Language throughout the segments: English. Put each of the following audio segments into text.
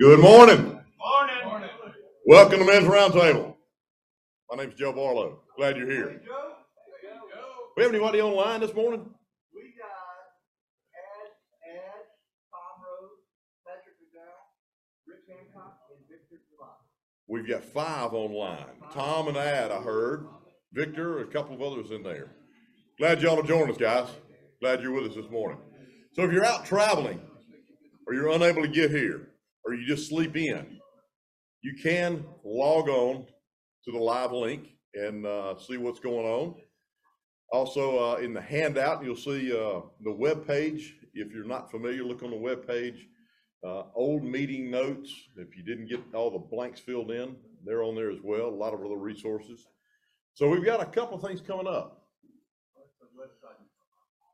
Good morning. Morning. Welcome to Men's Roundtable. My name is Joe Barlow. Glad you're here. We have anybody online this morning? We got Ed, Ed, Tom Rose, Patrick McDowell, Rick Hancock, and Victor July. We've got five online. Tom and Ed, I heard. Victor, a couple of others in there. Glad y'all are joining us, guys. Glad you're with us this morning. So if you're out traveling, or you're unable to get here, or you just sleep in, you can log on to the live link and uh, see what's going on. Also, uh, in the handout, you'll see uh, the web page. If you're not familiar, look on the web page. Uh, old meeting notes, if you didn't get all the blanks filled in, they're on there as well. A lot of other resources. So we've got a couple of things coming up.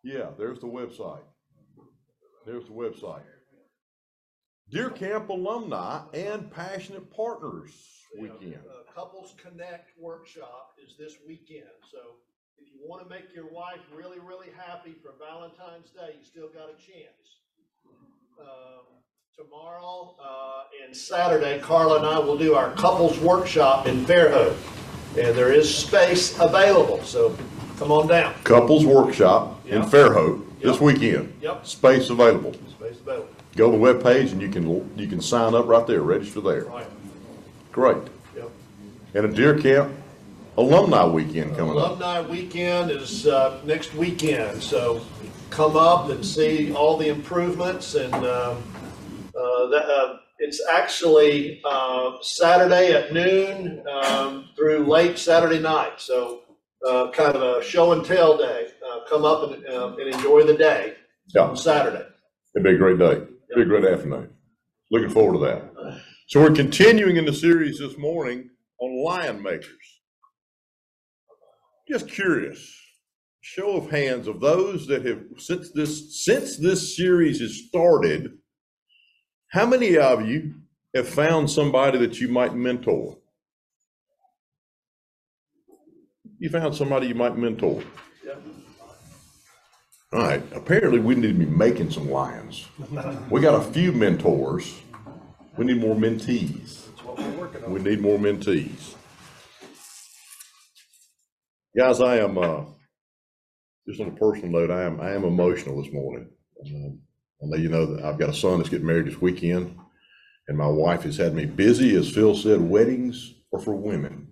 Yeah, there's the website. There's the website. Deer Camp alumni and passionate partners weekend. Uh, Couples Connect Workshop is this weekend, so if you want to make your wife really, really happy for Valentine's Day, you still got a chance. Um, Tomorrow, uh, and Saturday, Carla and I will do our couples workshop in Fairhope. And there is space available, so come on down. Couples Workshop in Yeah. Fairhope this weekend. Yep. Space available. Space available. Go to the webpage and you can, you can sign up right there, register there. Great. yep. And a Deer Camp alumni weekend coming up. Alumni weekend is uh, next weekend, so come up and see all the improvements and um, uh, that, uh, it's actually uh, Saturday at noon um, through late Saturday night, so uh, kind of a show and tell day. Uh, Come up and uh, and enjoy the day Yeah, on Saturday. it'd be a great day. A great afternoon. Looking forward to that. So we're continuing in the series this morning on lion makers. Just curious, show of hands of those that have, since this, since this series has started, how many of you have found somebody that you might mentor? You found somebody you might mentor. All right, apparently we need to be making some lions. We got a few mentors. We need more mentees. That's what we're working on. We need more mentees. Guys, I am, uh, just on a personal note, I am, I am emotional this morning. Um, I'll let you know that I've got a son that's getting married this weekend, and my wife has had me busy, as Phil said, weddings are for women.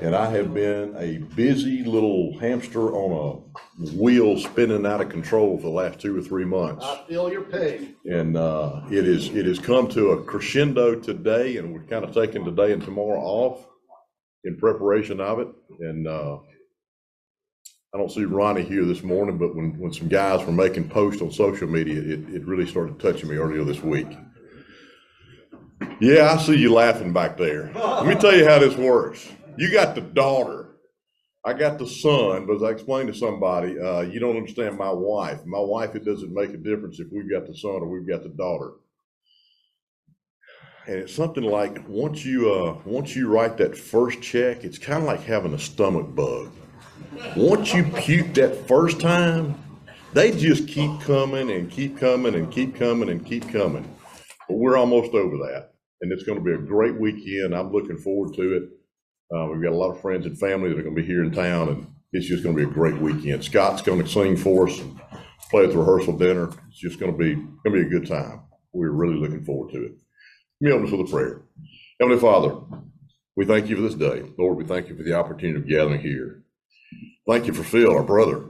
And I have been a busy little hamster on a wheel spinning out of control for the last two or three months. I feel your pain. And uh, it is, it has come to a crescendo today, and we're kind of taking today and tomorrow off in preparation of it. And uh, I don't see Ronnie here this morning, but when, when some guys were making posts on social media, it, it really started touching me earlier this week. Yeah, I see you laughing back there. Let me tell you how this works. You got the daughter. I got the son, but as I explained to somebody, uh, you don't understand my wife. My wife, it doesn't make a difference if we've got the son or we've got the daughter. And it's something like once you uh, once you write that first check, it's kind of like having a stomach bug. Once you puke that first time, they just keep coming and keep coming and keep coming and keep coming. But we're almost over that, and it's going to be a great weekend. I'm looking forward to it. Uh, we've got a lot of friends and family that are going to be here in town, and it's just going to be a great weekend. Scott's going to sing for us and play at the rehearsal dinner. It's just going to be going to be a good time. We're really looking forward to it. Let me open us with a prayer. Heavenly Father, we thank you for this day. Lord, we thank you for the opportunity of gathering here. Thank you for Phil, our brother,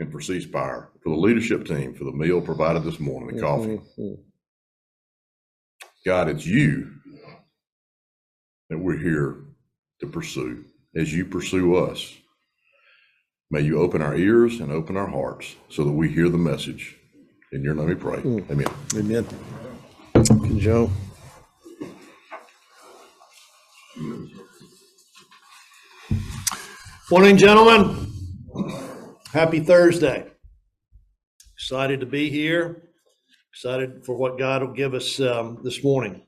and for C Spire, for the leadership team, for the meal provided this morning, the coffee. God, it's you that we're here to pursue. As you pursue us, may you open our ears and open our hearts so that we hear the message. In your name we pray. Amen. Amen. Thank you, Joe. Morning, gentlemen. Happy Thursday. Excited to be here. Excited for what God will give us um, this morning.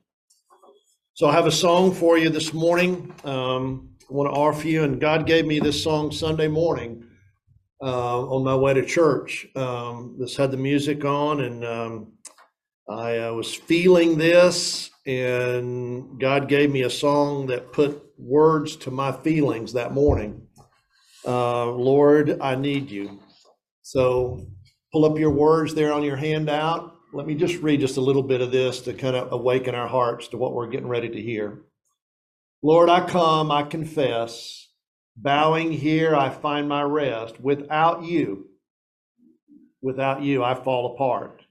So I have a song for you this morning. Um, I want to offer you, and God gave me this song Sunday morning uh, on my way to church. Um, this had the music on, and um, I uh, was feeling this, and God gave me a song that put words to my feelings that morning. Uh, Lord, I need you. So pull up your words there on your handout. Let me just read just a little bit of this to kind of awaken our hearts to what we're getting ready to hear. Lord, I come, I confess, bowing here, I find my rest. Without you, without you, I fall apart.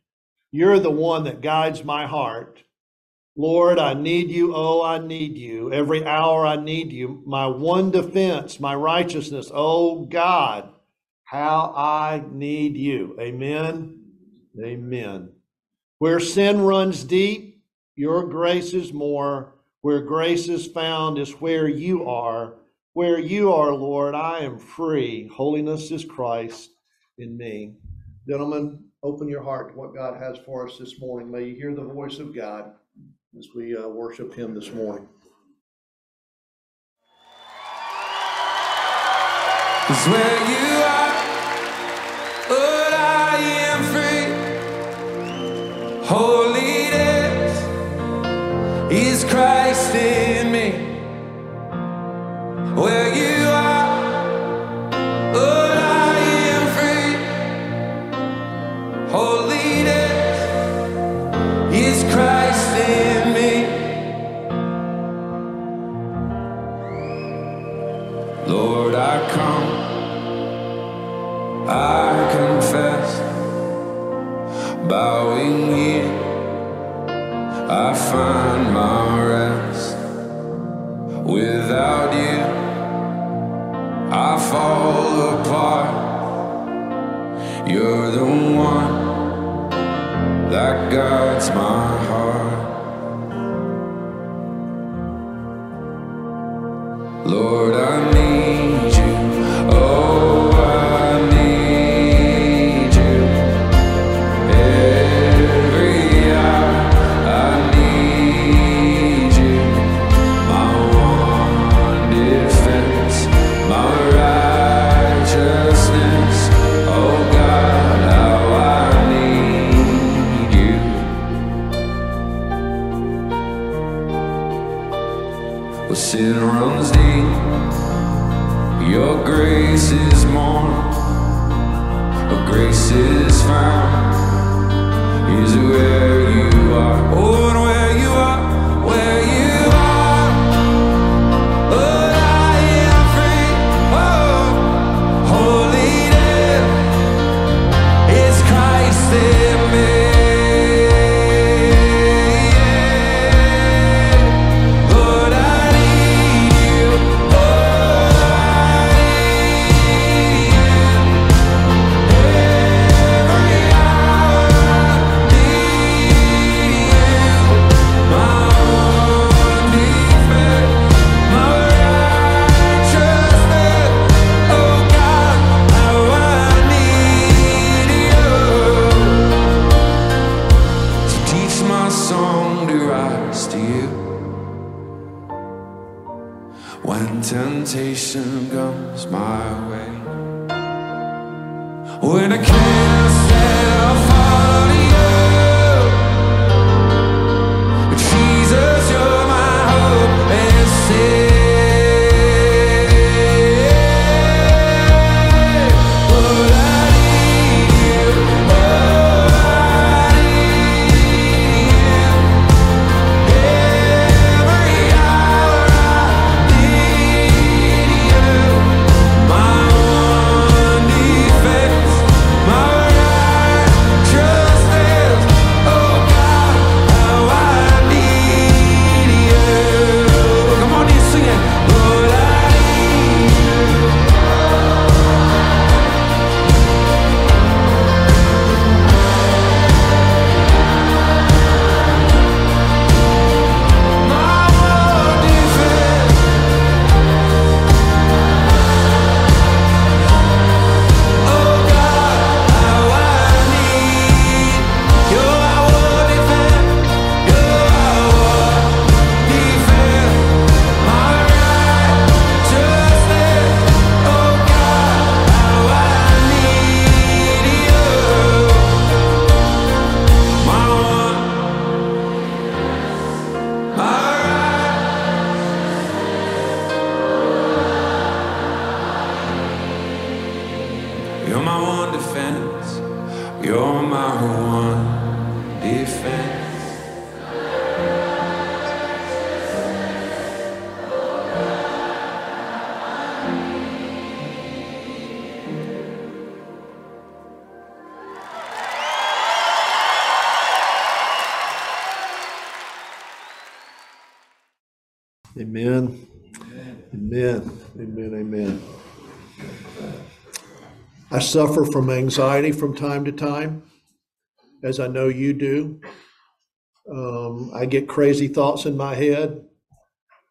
You're the one that guides my heart. Lord, I need you. Oh, I need you. Every hour I need you. My one defense, my righteousness. Oh, God, how I need you. Amen. Amen. Where sin runs deep, your grace is more. Where grace is found is where you are. Where you are, Lord, I am free. Holiness is Christ in me. Gentlemen, open your heart to what God has for us this morning. May you hear the voice of God as we uh, worship Him this morning. Where you are, Holiness is Christ in me. Where you suffer from anxiety from time to time, as I know you do. Um, I get crazy thoughts in my head.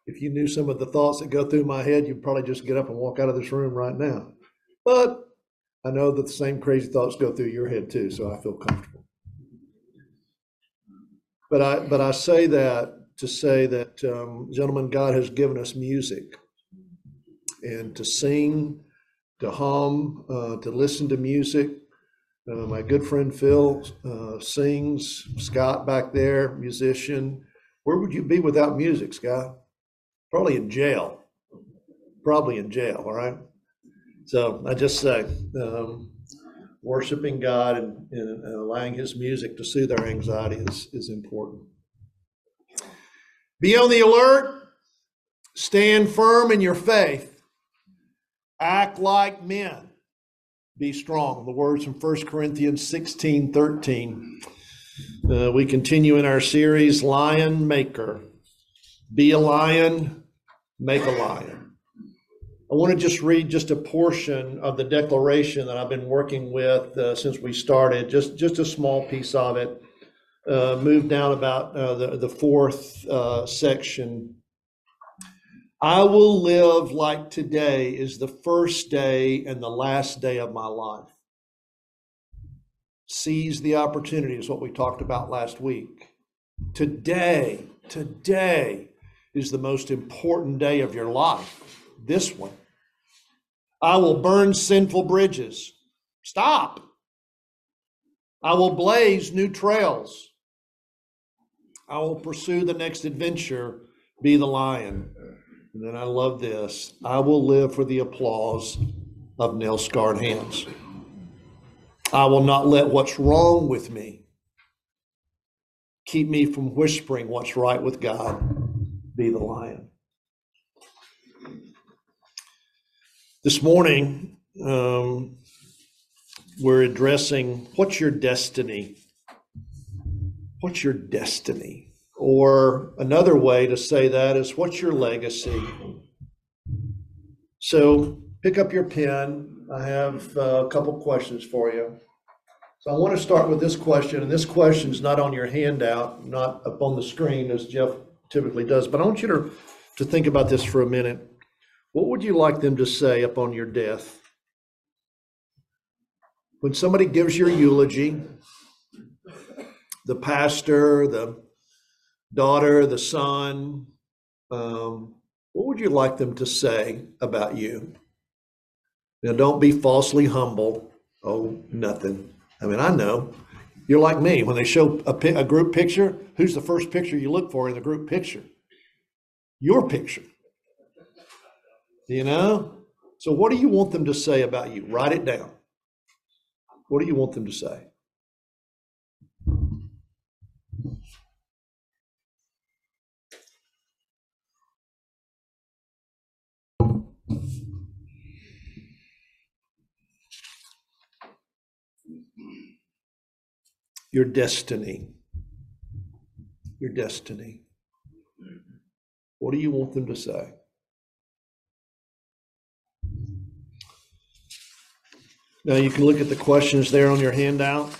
If you knew some of the thoughts that go through my head, you'd probably just get up and walk out of this room right now. But I know that the same crazy thoughts go through your head too, so I feel comfortable. But I, but I say that to say that, um, gentlemen, God has given us music and to sing, to hum, uh, to listen to music. Uh, my good friend Phil uh, sings. Scott back there, musician. Where would you be without music, Scott? Probably in jail. Probably in jail. All right. So I just say, um, worshiping God and, and allowing His music to soothe our anxiety is, is important. Be on the alert. Stand firm in your faith. Act like men. Be strong. The words from 1 Corinthians 16 13. Uh, we continue in our series, Lion Maker. Be a lion, make a lion. I want to just read just a portion of the declaration that I've been working with uh, since we started, just, just a small piece of it. Uh, moved down about uh, the, the fourth uh, section. I will live like today is the first day and the last day of my life. Seize the opportunity is what we talked about last week. Today, today is the most important day of your life. This one. I will burn sinful bridges. Stop. I will blaze new trails. I will pursue the next adventure, be the lion. And then I love this I will live for the applause of nail scarred hands. I will not let what's wrong with me keep me from whispering what's right with God, be the lion. This morning, um, we're addressing what's your destiny? What's your destiny? Or another way to say that is what's your legacy? So pick up your pen. I have uh, a couple questions for you. So I want to start with this question, and this question is not on your handout, not up on the screen as Jeff typically does, but I want you to, to think about this for a minute. What would you like them to say upon your death? When somebody gives your eulogy, the pastor, the daughter, the son, um, what would you like them to say about you? Now, don't be falsely humble. Oh, nothing. I mean, I know. You're like me. When they show a, a group picture, who's the first picture you look for in the group picture? Your picture. You know? So, what do you want them to say about you? Write it down. What do you want them to say? Your destiny. Your destiny. What do you want them to say? Now you can look at the questions there on your handout.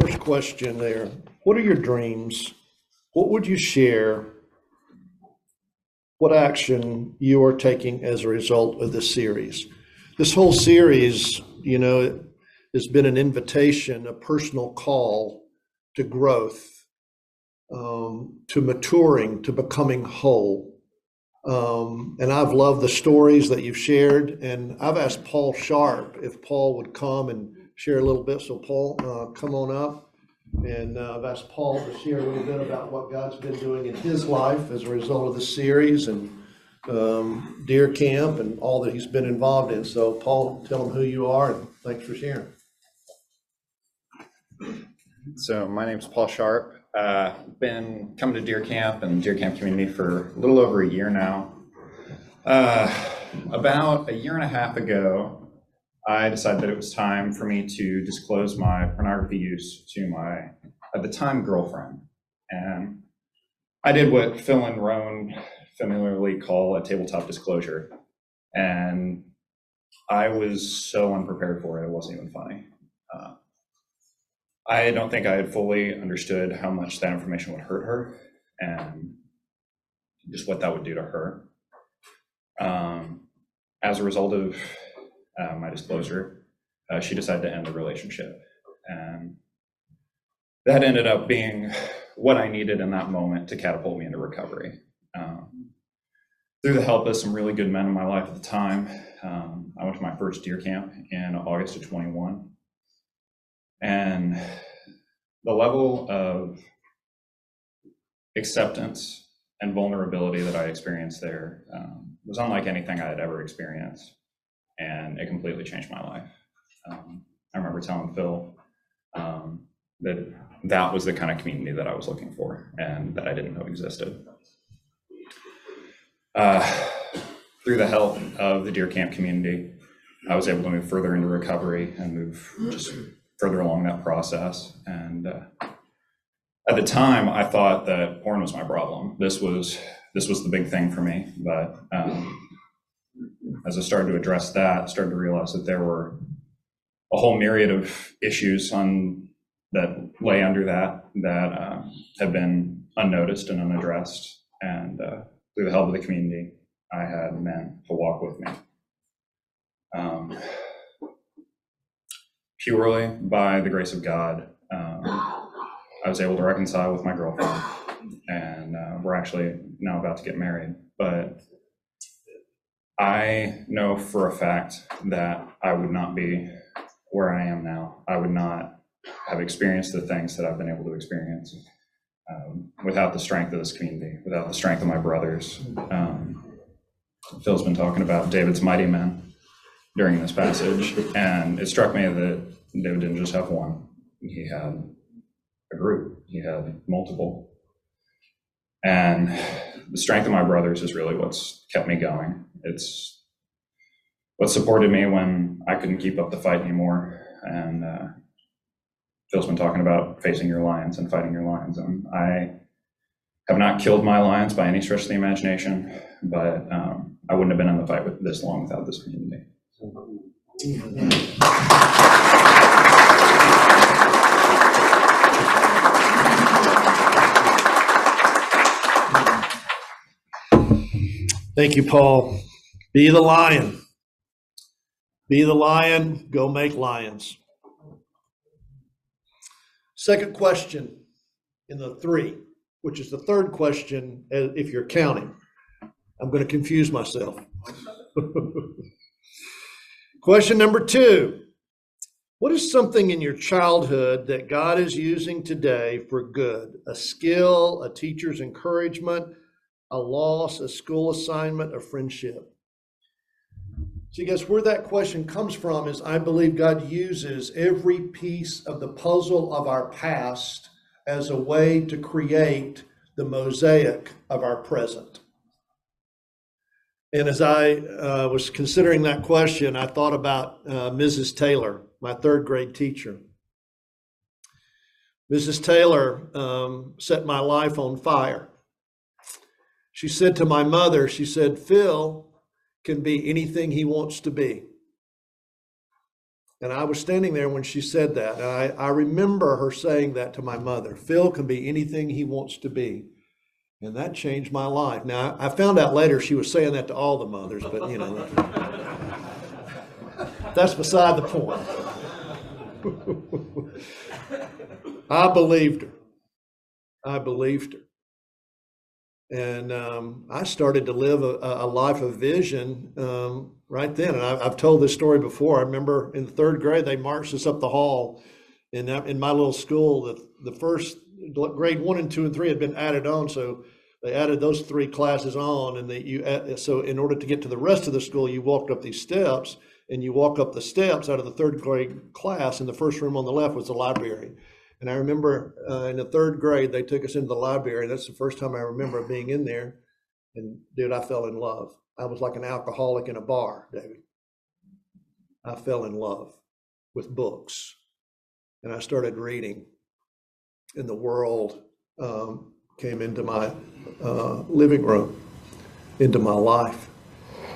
First question there. What are your dreams? What would you share? What action you are taking as a result of this series? This whole series, you know, has been an invitation, a personal call to growth, um, to maturing, to becoming whole. Um, and I've loved the stories that you've shared. And I've asked Paul Sharp if Paul would come and share a little bit. So, Paul, uh, come on up. And uh, I've asked Paul to share a little bit about what God's been doing in his life as a result of the series and um, Deer Camp and all that he's been involved in. So, Paul, tell them who you are and thanks for sharing. So my name's Paul Sharp. Uh, been coming to Deer Camp and Deer Camp community for a little over a year now. Uh, about a year and a half ago, I decided that it was time for me to disclose my pornography use to my, at the time, girlfriend. And I did what Phil and Roan familiarly call a tabletop disclosure. And I was so unprepared for it, it wasn't even funny. Uh, I don't think I had fully understood how much that information would hurt her and just what that would do to her. Um, as a result of uh, my disclosure, uh, she decided to end the relationship. And that ended up being what I needed in that moment to catapult me into recovery. Um, through the help of some really good men in my life at the time, um, I went to my first deer camp in August of 21. And the level of acceptance and vulnerability that I experienced there um, was unlike anything I had ever experienced. And it completely changed my life. Um, I remember telling Phil um, that that was the kind of community that I was looking for and that I didn't know existed. Uh, through the help of the deer camp community, I was able to move further into recovery and move just further along that process. And uh, at the time, I thought that porn was my problem. This was this was the big thing for me. But um, as I started to address that, I started to realize that there were a whole myriad of issues on that lay under that that uh, have been unnoticed and unaddressed. And uh, through the help of the community, I had men to walk with me. Um, purely by the grace of God, um, I was able to reconcile with my girlfriend, and uh, we're actually now about to get married. But I know for a fact that I would not be where I am now. I would not have experienced the things that I've been able to experience um, without the strength of this community, without the strength of my brothers. Um, Phil's been talking about David's mighty men during this passage, and it struck me that David didn't just have one, he had a group, he had multiple. And the strength of my brothers is really what's kept me going. It's what supported me when I couldn't keep up the fight anymore. And uh, Phil's been talking about facing your lions and fighting your lions. And I have not killed my lions by any stretch of the imagination, but um, I wouldn't have been in the fight with this long without this community. Thank you, Paul. Be the lion. Be the lion, go make lions. Second question in the three, which is the third question uh, if you're counting. I'm going to confuse myself. Question number two What is something in your childhood that God is using today for good? A skill, a teacher's encouragement, a loss, a school assignment, a friendship? See, guess where that question comes from is I believe God uses every piece of the puzzle of our past as a way to create the mosaic of our present. And as I uh, was considering that question, I thought about uh, Mrs. Taylor, my third grade teacher. Mrs. Taylor um, set my life on fire. She said to my mother, she said, Phil can be anything he wants to be. And I was standing there when she said that. And I, I remember her saying that to my mother Phil can be anything he wants to be. And that changed my life. Now, I found out later she was saying that to all the mothers, but you know, that's beside the point. I believed her. I believed her. And um, I started to live a, a life of vision um, right then. And I, I've told this story before. I remember in third grade, they marched us up the hall in, in my little school. The, the first grade one and two and three had been added on. So they added those three classes on. And they, you, so in order to get to the rest of the school, you walked up these steps and you walk up the steps out of the third grade class. And the first room on the left was the library. And I remember uh, in the third grade, they took us into the library. That's the first time I remember being in there. And dude, I fell in love. I was like an alcoholic in a bar, David. I fell in love with books. And I started reading, and the world um, came into my uh, living room, into my life.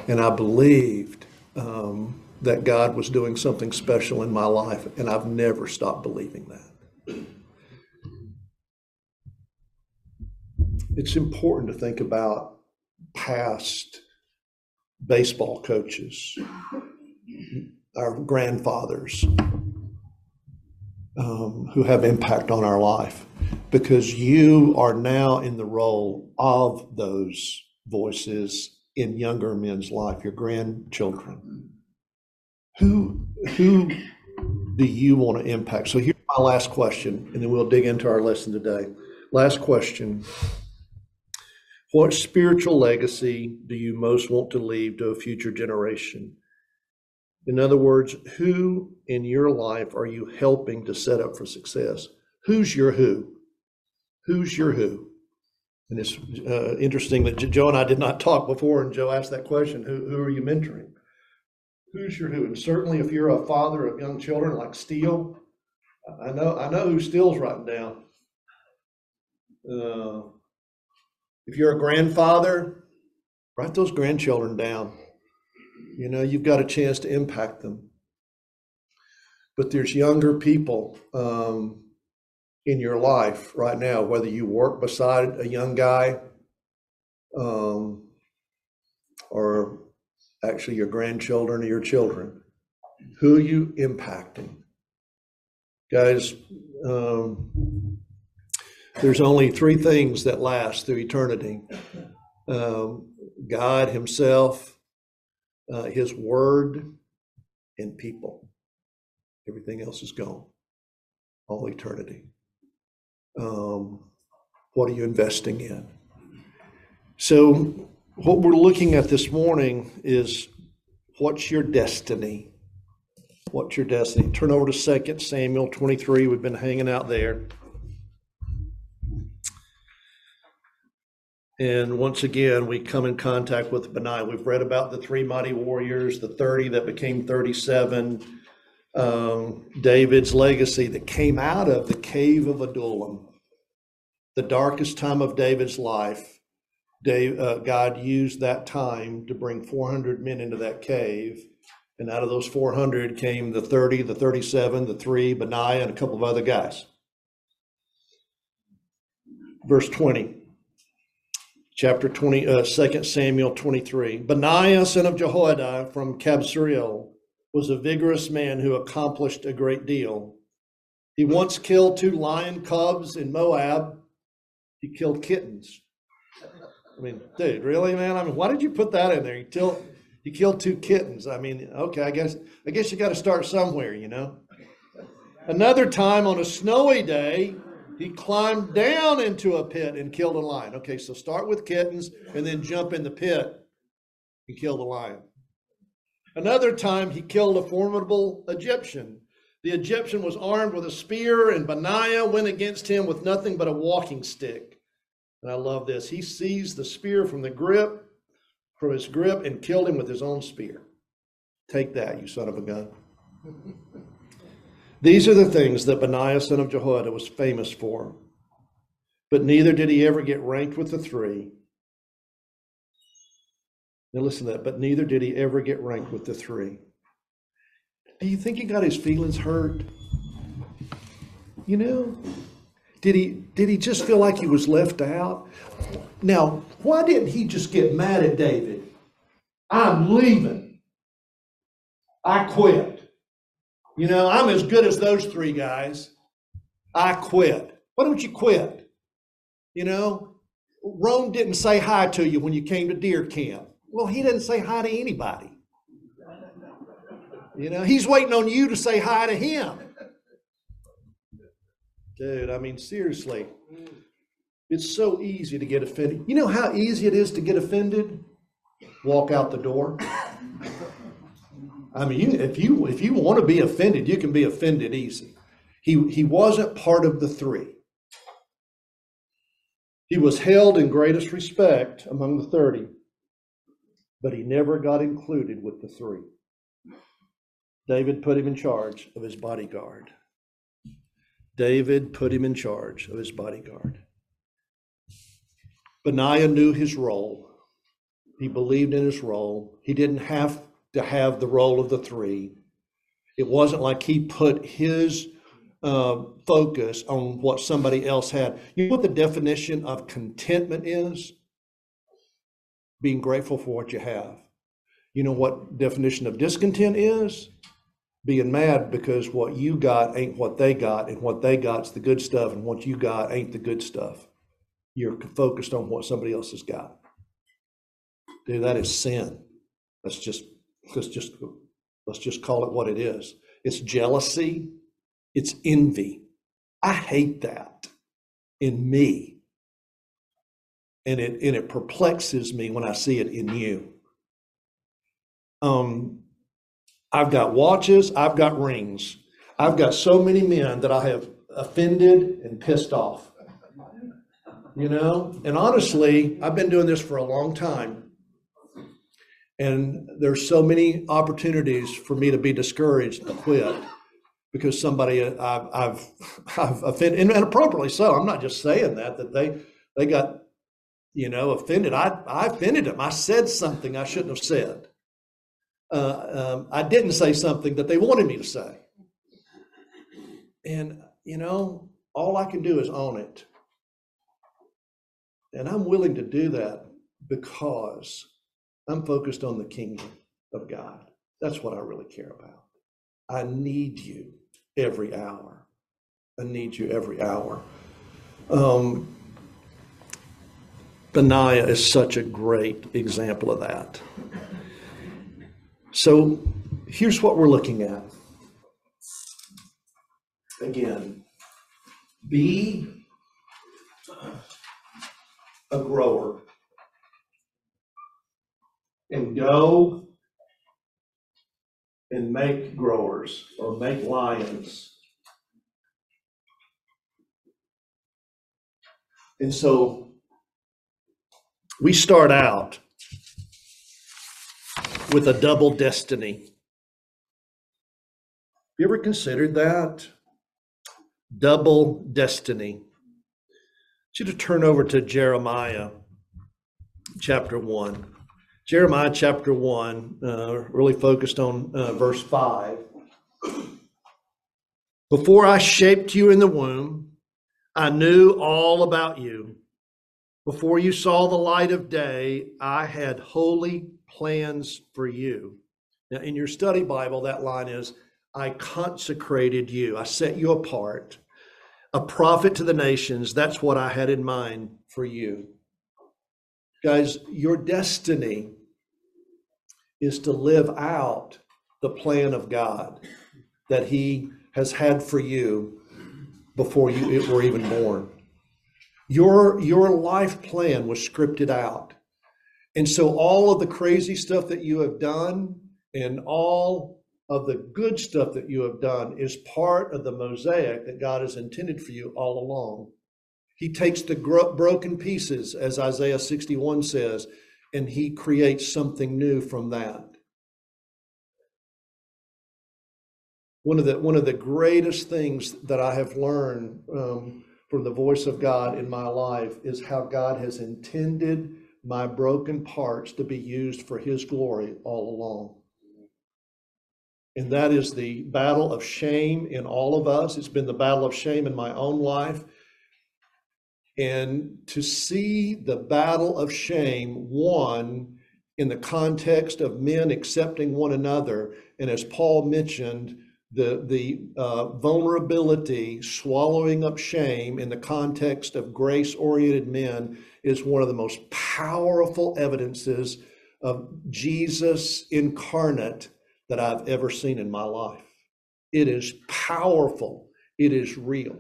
And I believed um, that God was doing something special in my life, and I've never stopped believing that. It's important to think about past baseball coaches, our grandfathers, um, who have impact on our life because you are now in the role of those voices in younger men's life, your grandchildren. Who who do you want to impact? So here's my last question, and then we'll dig into our lesson today. Last question. What spiritual legacy do you most want to leave to a future generation? In other words, who in your life are you helping to set up for success? Who's your who? Who's your who? And it's uh, interesting that Joe and I did not talk before, and Joe asked that question who, who are you mentoring? Who's your who? And certainly, if you're a father of young children like Steele, I know I know who Steele's writing down. Uh, if you're a grandfather, write those grandchildren down. You know, you've got a chance to impact them. But there's younger people um, in your life right now, whether you work beside a young guy um, or actually your grandchildren or your children. Who you impacting? Guys, um, there's only three things that last through eternity um, God Himself, uh, His Word, and people. Everything else is gone, all eternity. Um, what are you investing in? So, what we're looking at this morning is what's your destiny? What's your destiny? Turn over to 2 Samuel 23. We've been hanging out there. And once again, we come in contact with Benaiah. We've read about the three mighty warriors, the 30 that became 37, um, David's legacy that came out of the cave of Adullam, the darkest time of David's life. Dave, uh, God used that time to bring 400 men into that cave. And out of those 400 came the 30, the 37, the three, Benaiah, and a couple of other guys. Verse 20 chapter 20, uh, 2 Samuel 23. Benaiah, son of Jehoiada from Kabzeriel, was a vigorous man who accomplished a great deal. He once killed two lion cubs in Moab. He killed kittens. I mean, dude, really, man? I mean, why did you put that in there? You killed, you killed two kittens. I mean, okay, I guess, I guess you got to start somewhere, you know? Another time on a snowy day, he climbed down into a pit and killed a lion. Okay, so start with kittens and then jump in the pit and kill the lion. Another time, he killed a formidable Egyptian. The Egyptian was armed with a spear, and Benaiah went against him with nothing but a walking stick. And I love this. He seized the spear from the grip, from his grip, and killed him with his own spear. Take that, you son of a gun. These are the things that Benaiah, son of Jehoiada, was famous for. But neither did he ever get ranked with the three. Now listen to that. But neither did he ever get ranked with the three. Do you think he got his feelings hurt? You know, did he did he just feel like he was left out? Now, why didn't he just get mad at David? I'm leaving. I quit. You know, I'm as good as those three guys. I quit. Why don't you quit? You know, Rome didn't say hi to you when you came to deer camp. Well, he didn't say hi to anybody. You know, he's waiting on you to say hi to him. Dude, I mean, seriously, it's so easy to get offended. You know how easy it is to get offended? Walk out the door. I mean, you, if you if you want to be offended, you can be offended easy. He he wasn't part of the three. He was held in greatest respect among the thirty, but he never got included with the three. David put him in charge of his bodyguard. David put him in charge of his bodyguard. Benaiah knew his role. He believed in his role. He didn't have to have the role of the three. It wasn't like he put his uh, focus on what somebody else had. You know what the definition of contentment is? Being grateful for what you have. You know what definition of discontent is? Being mad because what you got ain't what they got, and what they got's the good stuff, and what you got ain't the good stuff. You're focused on what somebody else has got. Dude, that is sin. Let's just let's just let's just call it what it is. It's jealousy, it's envy. I hate that in me. And it and it perplexes me when I see it in you. Um I've got watches, I've got rings. I've got so many men that I have offended and pissed off. You know, and honestly, I've been doing this for a long time. And there's so many opportunities for me to be discouraged and quit because somebody I've I've, I've offended, and appropriately so. I'm not just saying that that they they got you know offended. I I offended them. I said something I shouldn't have said. Uh, um, I didn't say something that they wanted me to say. And you know, all I can do is own it. And I'm willing to do that because I'm focused on the kingdom of God. That's what I really care about. I need you every hour. I need you every hour. Um, Benaiah is such a great example of that. So here's what we're looking at. Again, be a grower and go and make growers or make lions. And so we start out with a double destiny. You ever considered that? Double destiny. I want you to turn over to Jeremiah chapter 1. Jeremiah chapter 1, uh, really focused on uh, verse 5. Before I shaped you in the womb, I knew all about you. Before you saw the light of day, I had holy plans for you. Now, in your study Bible, that line is I consecrated you, I set you apart, a prophet to the nations. That's what I had in mind for you. Guys, your destiny is to live out the plan of God that He has had for you before you were even born. Your, your life plan was scripted out. And so all of the crazy stuff that you have done and all of the good stuff that you have done is part of the mosaic that God has intended for you all along. He takes the broken pieces, as Isaiah 61 says, and he creates something new from that. One of the one of the greatest things that I have learned um, from the voice of God in my life is how God has intended my broken parts to be used for His glory all along. And that is the battle of shame in all of us. It's been the battle of shame in my own life. And to see the battle of shame won in the context of men accepting one another, and as Paul mentioned, the, the uh, vulnerability, swallowing up shame in the context of grace oriented men is one of the most powerful evidences of Jesus incarnate that I've ever seen in my life. It is powerful, it is real.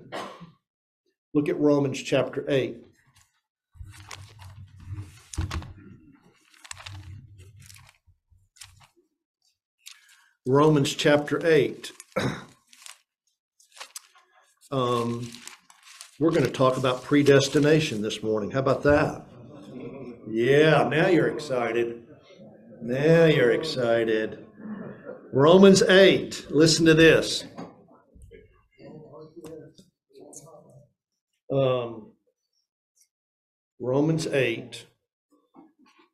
Look at Romans chapter 8. Romans chapter 8. Um, we're going to talk about predestination this morning. How about that? Yeah, now you're excited. Now you're excited. Romans 8. Listen to this. Um, Romans 8.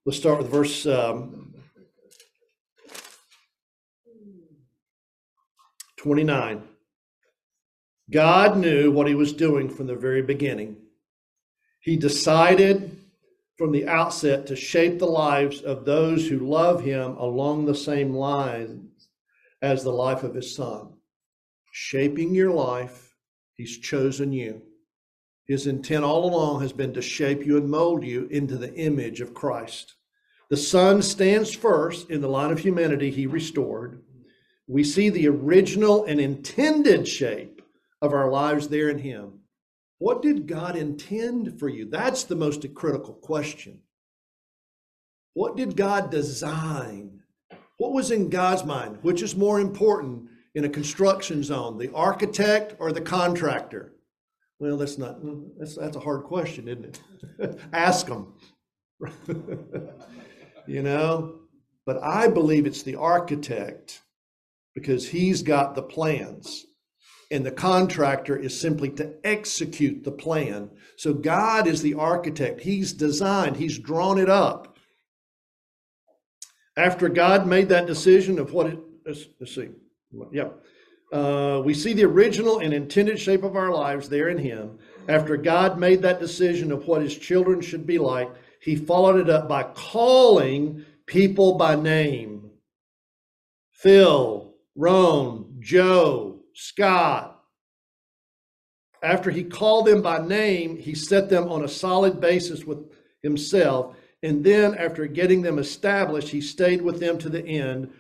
Let's start with verse um, 29. God knew what he was doing from the very beginning. He decided from the outset to shape the lives of those who love him along the same lines as the life of his son. Shaping your life, he's chosen you. His intent all along has been to shape you and mold you into the image of Christ. The Son stands first in the line of humanity he restored. We see the original and intended shape of our lives there in him. What did God intend for you? That's the most critical question. What did God design? What was in God's mind? Which is more important in a construction zone, the architect or the contractor? Well, that's not, that's, that's a hard question, isn't it? Ask them. you know? But I believe it's the architect because he's got the plans and the contractor is simply to execute the plan. So God is the architect. He's designed, He's drawn it up. After God made that decision of what it, let's, let's see, yeah. Uh, we see the original and intended shape of our lives there in Him. After God made that decision of what His children should be like, He followed it up by calling people by name Phil, Roan, Joe, Scott. After he called them by name, he set them on a solid basis with himself. And then, after getting them established, he stayed with them to the end,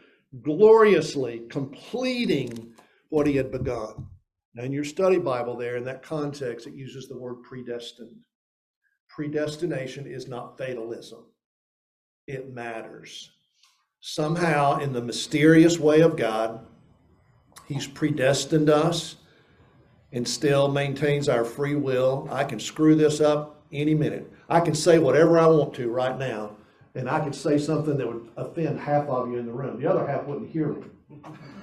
gloriously completing what he had begun. Now, in your study Bible, there in that context, it uses the word predestined. Predestination is not fatalism, it matters. Somehow, in the mysterious way of God, He's predestined us and still maintains our free will. I can screw this up any minute. I can say whatever I want to right now, and I could say something that would offend half of you in the room. The other half wouldn't hear me.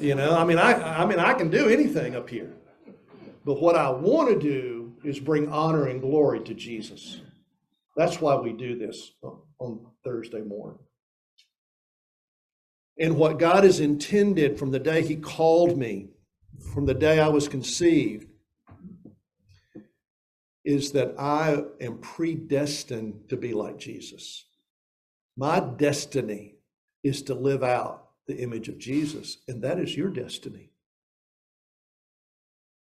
you know, I mean, I, I mean, I can do anything up here, but what I want to do is bring honor and glory to Jesus. That's why we do this on Thursday morning. And what God has intended from the day He called me, from the day I was conceived, is that I am predestined to be like Jesus. My destiny is to live out the image of Jesus, and that is your destiny.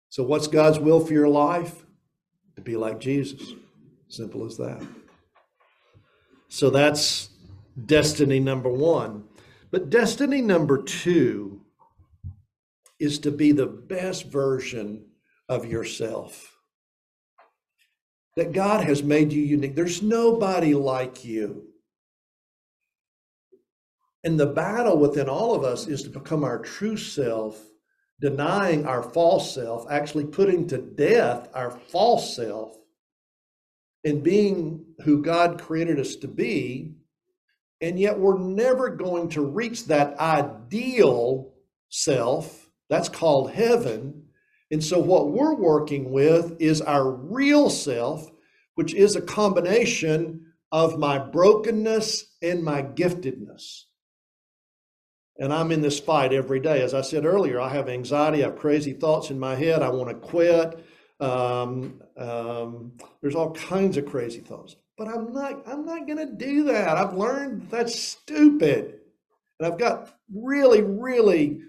So, what's God's will for your life? To be like Jesus. Simple as that. So, that's destiny number one. But destiny number two is to be the best version of yourself. That God has made you unique. There's nobody like you. And the battle within all of us is to become our true self, denying our false self, actually putting to death our false self, and being who God created us to be and yet we're never going to reach that ideal self. That's called heaven. And so what we're working with is our real self, which is a combination of my brokenness and my giftedness. And I'm in this fight every day. As I said earlier, I have anxiety, I have crazy thoughts in my head, I want to quit. Um, um, there's all kinds of crazy thoughts. But I'm not, I'm not going to do that. I've learned that's stupid. And I've got really, really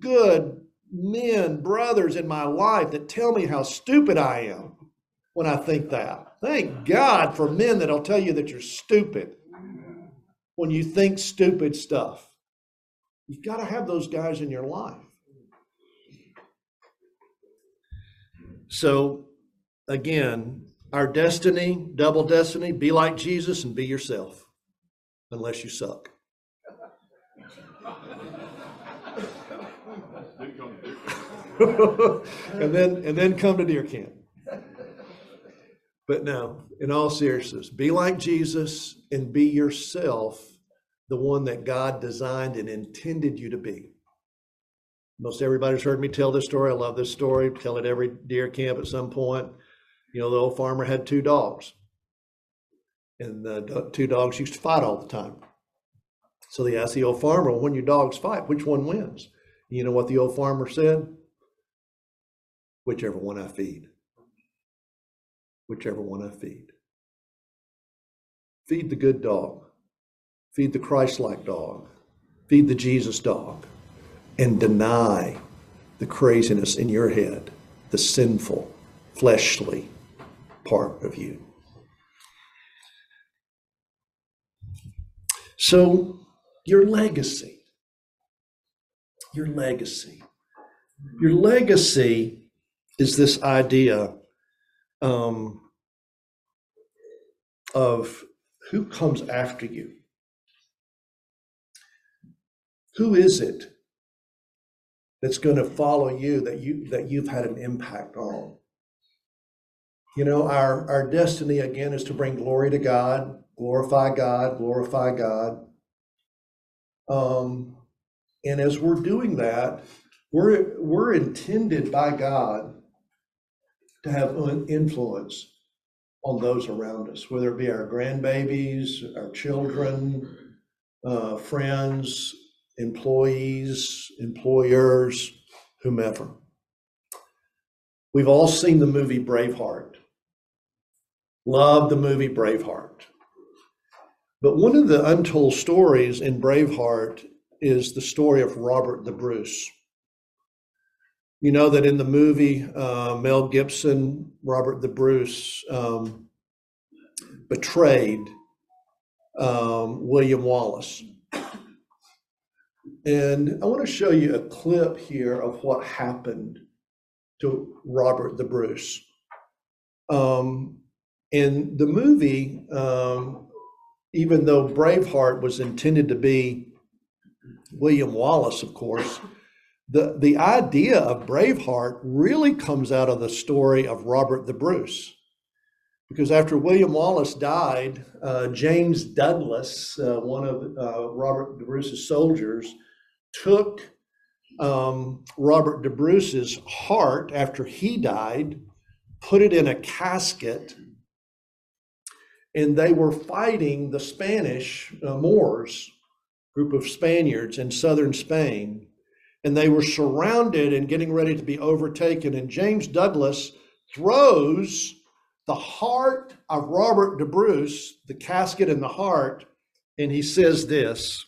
good men, brothers in my life that tell me how stupid I am when I think that. Thank God for men that'll tell you that you're stupid when you think stupid stuff. You've got to have those guys in your life. So, again, our destiny, double destiny, be like Jesus and be yourself, unless you suck. and then and then come to deer camp. But no, in all seriousness, be like Jesus and be yourself, the one that God designed and intended you to be. Most everybody's heard me tell this story. I love this story. Tell it every deer camp at some point. You know, the old farmer had two dogs. And the two dogs used to fight all the time. So they asked the old farmer, "Well, when your dogs fight, which one wins? You know what the old farmer said? Whichever one I feed. Whichever one I feed. Feed the good dog. Feed the Christ like dog. Feed the Jesus dog. And deny the craziness in your head, the sinful, fleshly part of you. So, your legacy, your legacy, your legacy is this idea um, of who comes after you. Who is it that's going to follow you that you that you've had an impact on? You know, our our destiny again is to bring glory to God, glorify God, glorify God. Um, and as we're doing that, we're we're intended by God to have an influence on those around us, whether it be our grandbabies, our children, uh, friends, employees, employers, whomever. We've all seen the movie Braveheart. Love the movie Braveheart. But one of the untold stories in Braveheart is the story of Robert the Bruce. You know that in the movie, uh, Mel Gibson, Robert the Bruce um, betrayed um, William Wallace. And I want to show you a clip here of what happened to Robert the Bruce. Um, in the movie, um, even though Braveheart was intended to be William Wallace, of course, the, the idea of Braveheart really comes out of the story of Robert the Bruce. Because after William Wallace died, uh, James Douglas, uh, one of uh, Robert the Bruce's soldiers, took um, Robert the Bruce's heart after he died, put it in a casket, and they were fighting the Spanish uh, Moors, group of Spaniards in southern Spain, and they were surrounded and getting ready to be overtaken. And James Douglas throws the heart of Robert the Bruce, the casket and the heart, and he says this.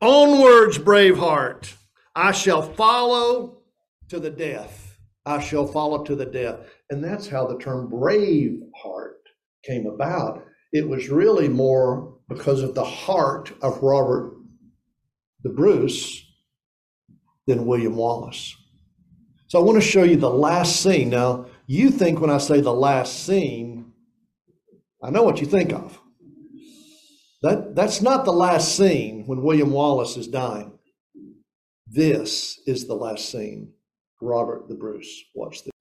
Onwards, brave heart. I shall follow to the death. I shall follow to the death. And that's how the term brave heart came about. It was really more because of the heart of Robert the Bruce than William Wallace. So I want to show you the last scene. Now, you think when I say the last scene, I know what you think of. That, that's not the last scene when William Wallace is dying. This is the last scene. Robert the Bruce. Watch this.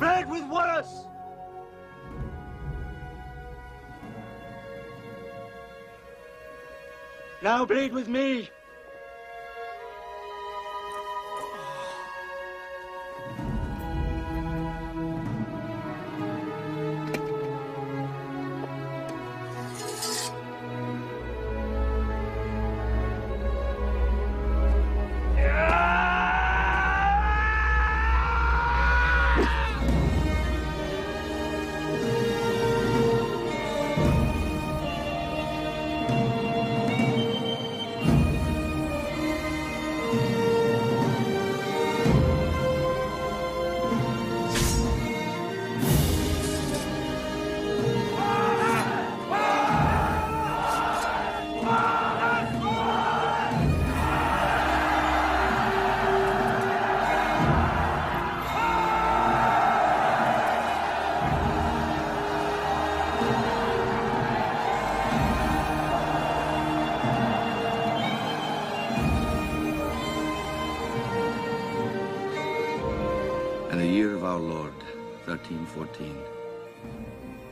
Bled with Wallace! Now bleed with me!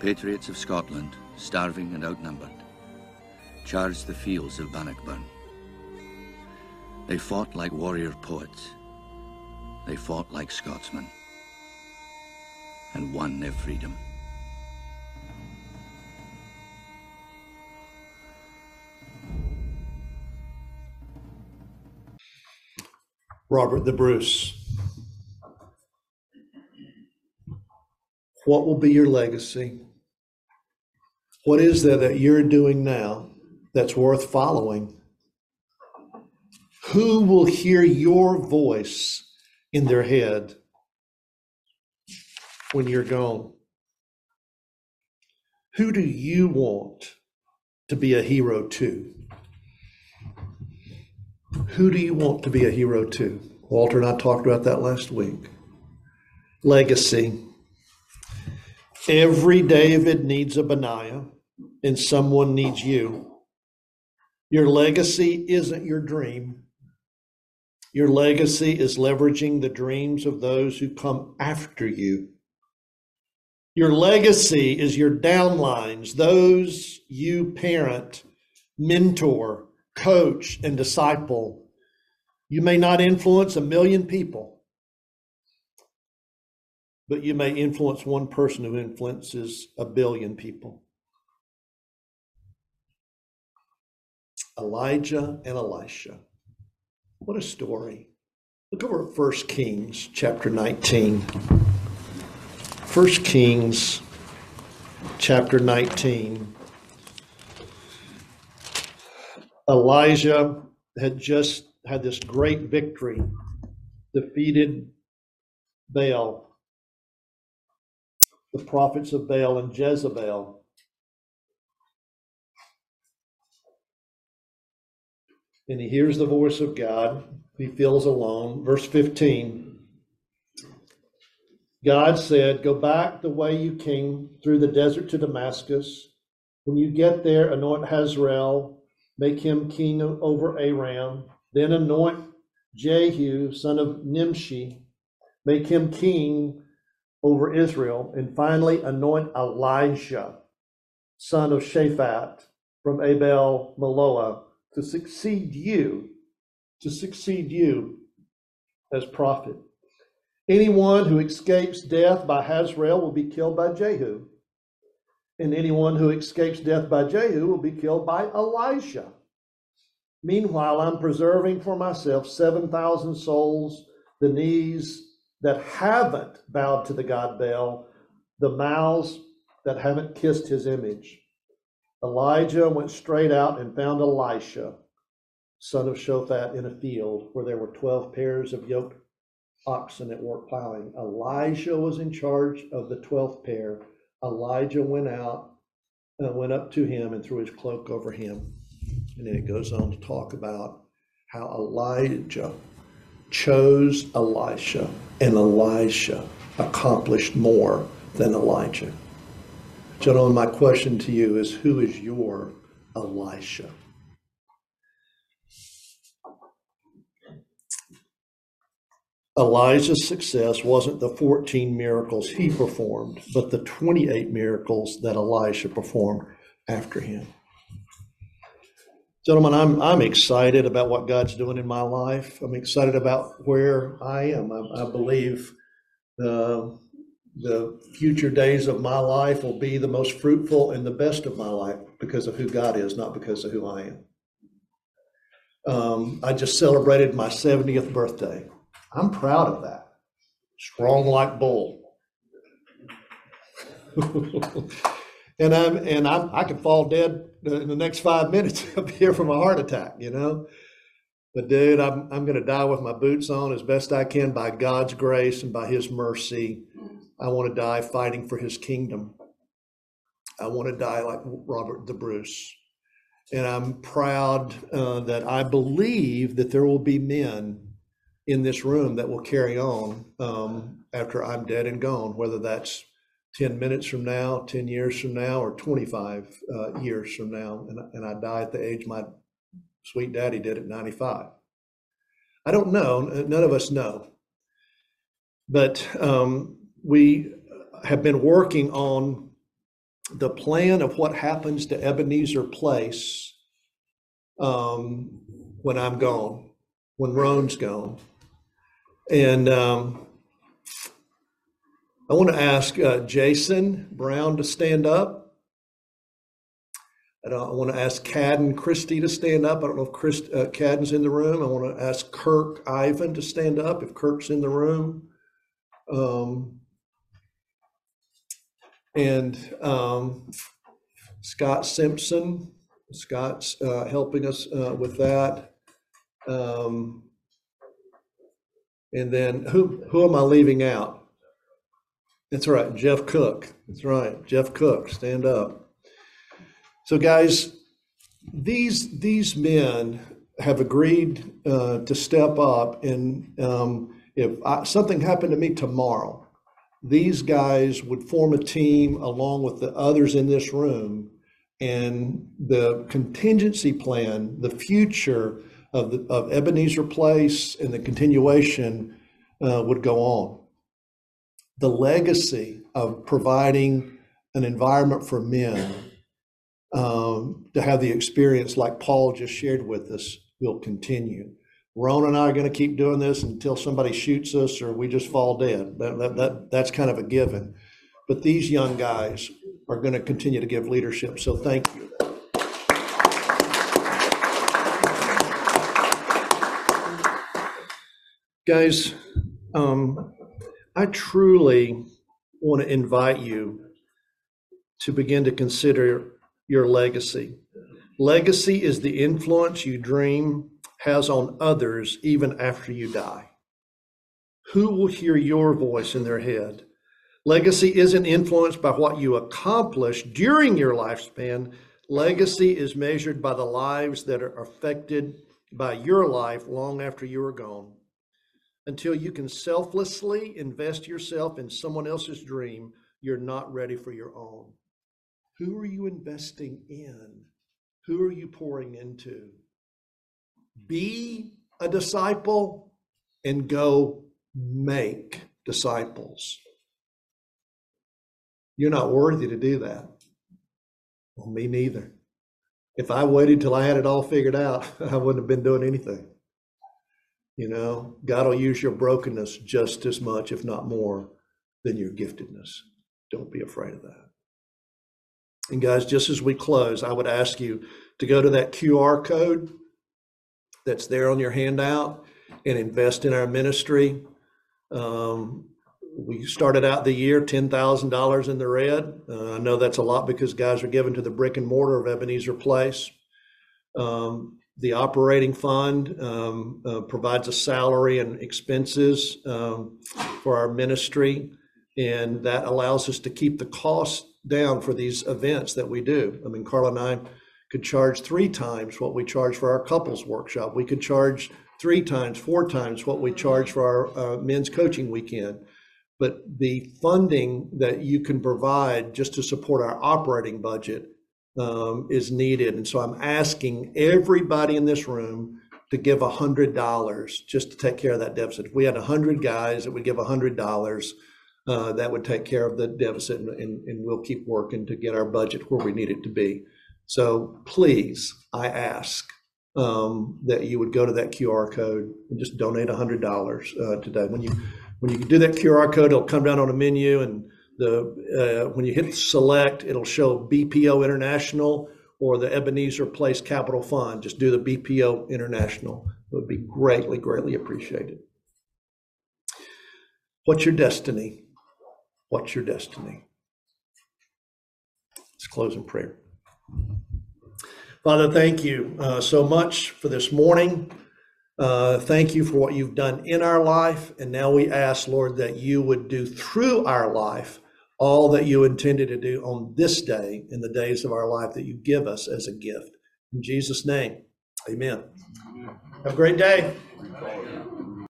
Patriots of Scotland, starving and outnumbered, charged the fields of Bannockburn. They fought like warrior poets. They fought like Scotsmen. And won their freedom. Robert the Bruce. What will be your legacy? What is there that you're doing now that's worth following? Who will hear your voice in their head when you're gone? Who do you want to be a hero to? Who do you want to be a hero to? Walter and I talked about that last week. Legacy. Every David needs a Benaiah, and someone needs you. Your legacy isn't your dream. Your legacy is leveraging the dreams of those who come after you. Your legacy is your downlines, those you parent, mentor, coach, and disciple. You may not influence a million people, but you may influence one person who influences a billion people. Elijah and Elisha. What a story. Look over at 1 Kings chapter 19. 1 Kings chapter 19. Elijah had just had this great victory, defeated Baal, the prophets of Baal and Jezebel. And he hears the voice of God. He feels alone. Verse 15 God said, Go back the way you came through the desert to Damascus. When you get there, anoint Hazael, make him king over Aram. Then anoint Jehu, son of Nimshi, make him king over Israel. And finally, anoint Elijah, son of Shaphat, from Abel Meholah, to succeed you, to succeed you as prophet. Anyone who escapes death by Hazael will be killed by Jehu. And anyone who escapes death by Jehu will be killed by Elisha. Meanwhile, I'm preserving for myself 7,000 souls, the knees that haven't bowed to the god Baal, the mouths that haven't kissed his image. Elijah went straight out and found Elisha, son of Shaphat, in a field where there were 12 pairs of yoked oxen at work plowing. Elijah was in charge of the 12th pair. Elijah went out, uh, went up to him and threw his cloak over him. And then it goes on to talk about how Elijah chose Elisha, and Elisha accomplished more than Elijah. Gentlemen, my question to you is who is your Elisha? Elijah's success wasn't the 14 miracles he performed, but the 28 miracles that Elisha performed after him. Gentlemen, I'm, I'm excited about what God's doing in my life. I'm excited about where I am. I, I believe the, the future days of my life will be the most fruitful and the best of my life because of who God is, not because of who I am. Um, I just celebrated my 70th birthday. I'm proud of that. Strong like bull. and I'm and I'm I could fall dead in the next five minutes up here from a heart attack, you know. But dude, I'm I'm gonna die with my boots on as best I can by God's grace and by His mercy. I want to die fighting for His kingdom. I want to die like Robert the Bruce. And I'm proud uh, that I believe that there will be men in this room that will carry on um, after I'm dead and gone, whether that's 10 minutes from now, 10 years from now, or 25 uh, years from now. And, and I die at the age my sweet daddy did at 95. I don't know. None of us know. But um, we have been working on the plan of what happens to Ebenezer Place um, when I'm gone, when Ron's gone. And um, I want to ask uh, Jason Brown to stand up. And I want to ask Cadden Christie to stand up. I don't know if Chris, uh, Cadden's in the room. I want to ask Kirk Ivan to stand up if Kirk's in the room. Um, and um, Scott Simpson, Scott's uh, helping us uh, with that. Um, and then who who am I leaving out? That's right, Jeff Cook. That's right, Jeff Cook. Stand up. So, guys, these these men have agreed uh, to step up, and um, if I, something happened to me tomorrow, these guys would form a team along with the others in this room, and the contingency plan, the future of the of Ebenezer Place, and the continuation uh, would go on. The legacy of providing an environment for men um, to have the experience like Paul just shared with us will continue. Ron and I are going to keep doing this until somebody shoots us or we just fall dead. That, that, that, that's kind of a given. But these young guys are going to continue to give leadership. So thank you. Guys, um, I truly want to invite you to begin to consider your legacy. Legacy is the influence you dream has on others even after you die. Who will hear your voice in their head? Legacy isn't influenced by what you accomplish during your lifespan. Legacy is measured by the lives that are affected by your life long after you are gone. Until you can selflessly invest yourself in someone else's dream, you're not ready for your own. Who are you investing in? Who are you pouring into? Be a disciple and go make disciples. You're not worthy to do that. Well, me neither. If I waited till I had it all figured out, I wouldn't have been doing anything. You know, God will use your brokenness just as much, if not more, than your giftedness. Don't be afraid of that. And guys, just as we close, I would ask you to go to that QR code that's there on your handout and invest in our ministry. Um, we started out the year $10,000 in the red. Uh, I know that's a lot because guys are given to the brick and mortar of Ebenezer Place. Um, the operating fund um, uh, provides a salary and expenses um, for our ministry, and that allows us to keep the cost down for these events that we do. I mean, Carla and I could charge three times what we charge for our couples workshop. We could charge three times, four times what we charge for our uh, men's coaching weekend. But the funding that you can provide just to support our operating budget um, is needed. And so I'm asking everybody in this room to give a hundred dollars just to take care of that deficit. If we had a hundred guys that would give a hundred dollars, uh, that would take care of the deficit and, and, and we'll keep working to get our budget where we need it to be. So please, I ask um, that you would go to that QR code and just donate a hundred dollars uh, today. When you when you do that QR code, it'll come down on a menu and the uh, when you hit select, it'll show BPO International or the Ebenezer Place Capital Fund. Just do the BPO International. It would be greatly, greatly appreciated. What's your destiny? What's your destiny? Let's close in prayer. Father, thank you uh, so much for this morning. Uh, thank you for what you've done in our life. And now we ask, Lord, that you would do through our life all that you intended to do on this day in the days of our life that you give us as a gift. In Jesus' name, amen. Have a great day.